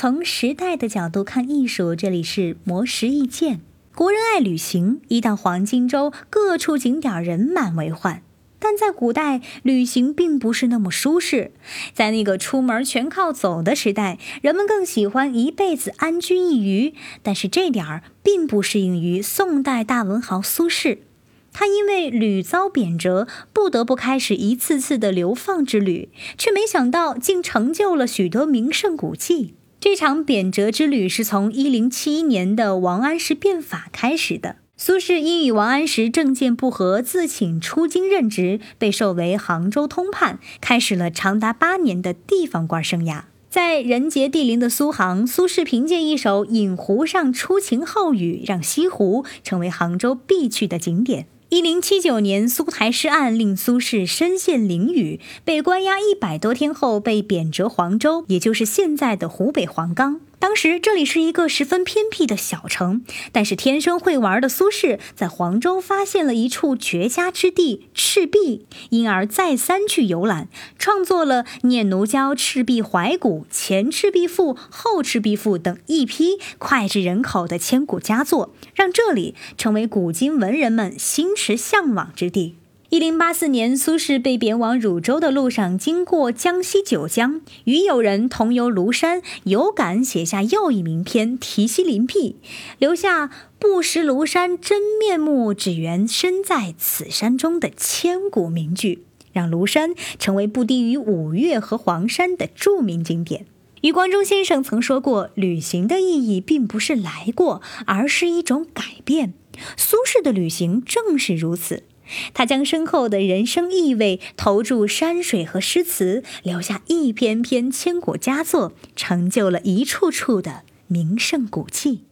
从时代的角度看艺术，这里是魔石意见。国人爱旅行，一到黄金周，各处景点人满为患。但在古代，旅行并不是那么舒适。在那个出门全靠走的时代，人们更喜欢一辈子安居一隅。但是这点儿并不适应于宋代大文豪苏轼。他因为屡遭贬谪，不得不开始一次次的流放之旅，却没想到竟成就了许多名胜古迹。这场贬谪之旅是从一零七一年的王安石变法开始的。苏轼因与王安石政见不合，自请出京任职，被授为杭州通判，开始了长达八年的地方官生涯。在人杰地灵的苏杭，苏轼凭借一首《饮湖上》初晴后雨，让西湖成为杭州必去的景点。一零七九年，苏台诗案令苏轼身陷囹圄，被关押一百多天后，被贬谪黄州，也就是现在的湖北黄冈。当时这里是一个十分偏僻的小城，但是天生会玩的苏轼在黄州发现了一处绝佳之地——赤壁，因而再三去游览，创作了《念奴娇·赤壁怀古》《前赤壁赋》《后赤壁赋》等一批脍炙人口的千古佳作，让这里成为古今文人们心驰向往之地。一零八四年，苏轼被贬往汝州的路上，经过江西九江，与友人同游庐山，有感写下又一名篇《题西林壁》，留下“不识庐山真面目，只缘身在此山中”的千古名句，让庐山成为不低于五岳和黄山的著名景点。余光中先生曾说过：“旅行的意义并不是来过，而是一种改变。”苏轼的旅行正是如此。他将深厚的人生意味投注山水和诗词，留下一篇篇千古佳作，成就了一处处的名胜古迹。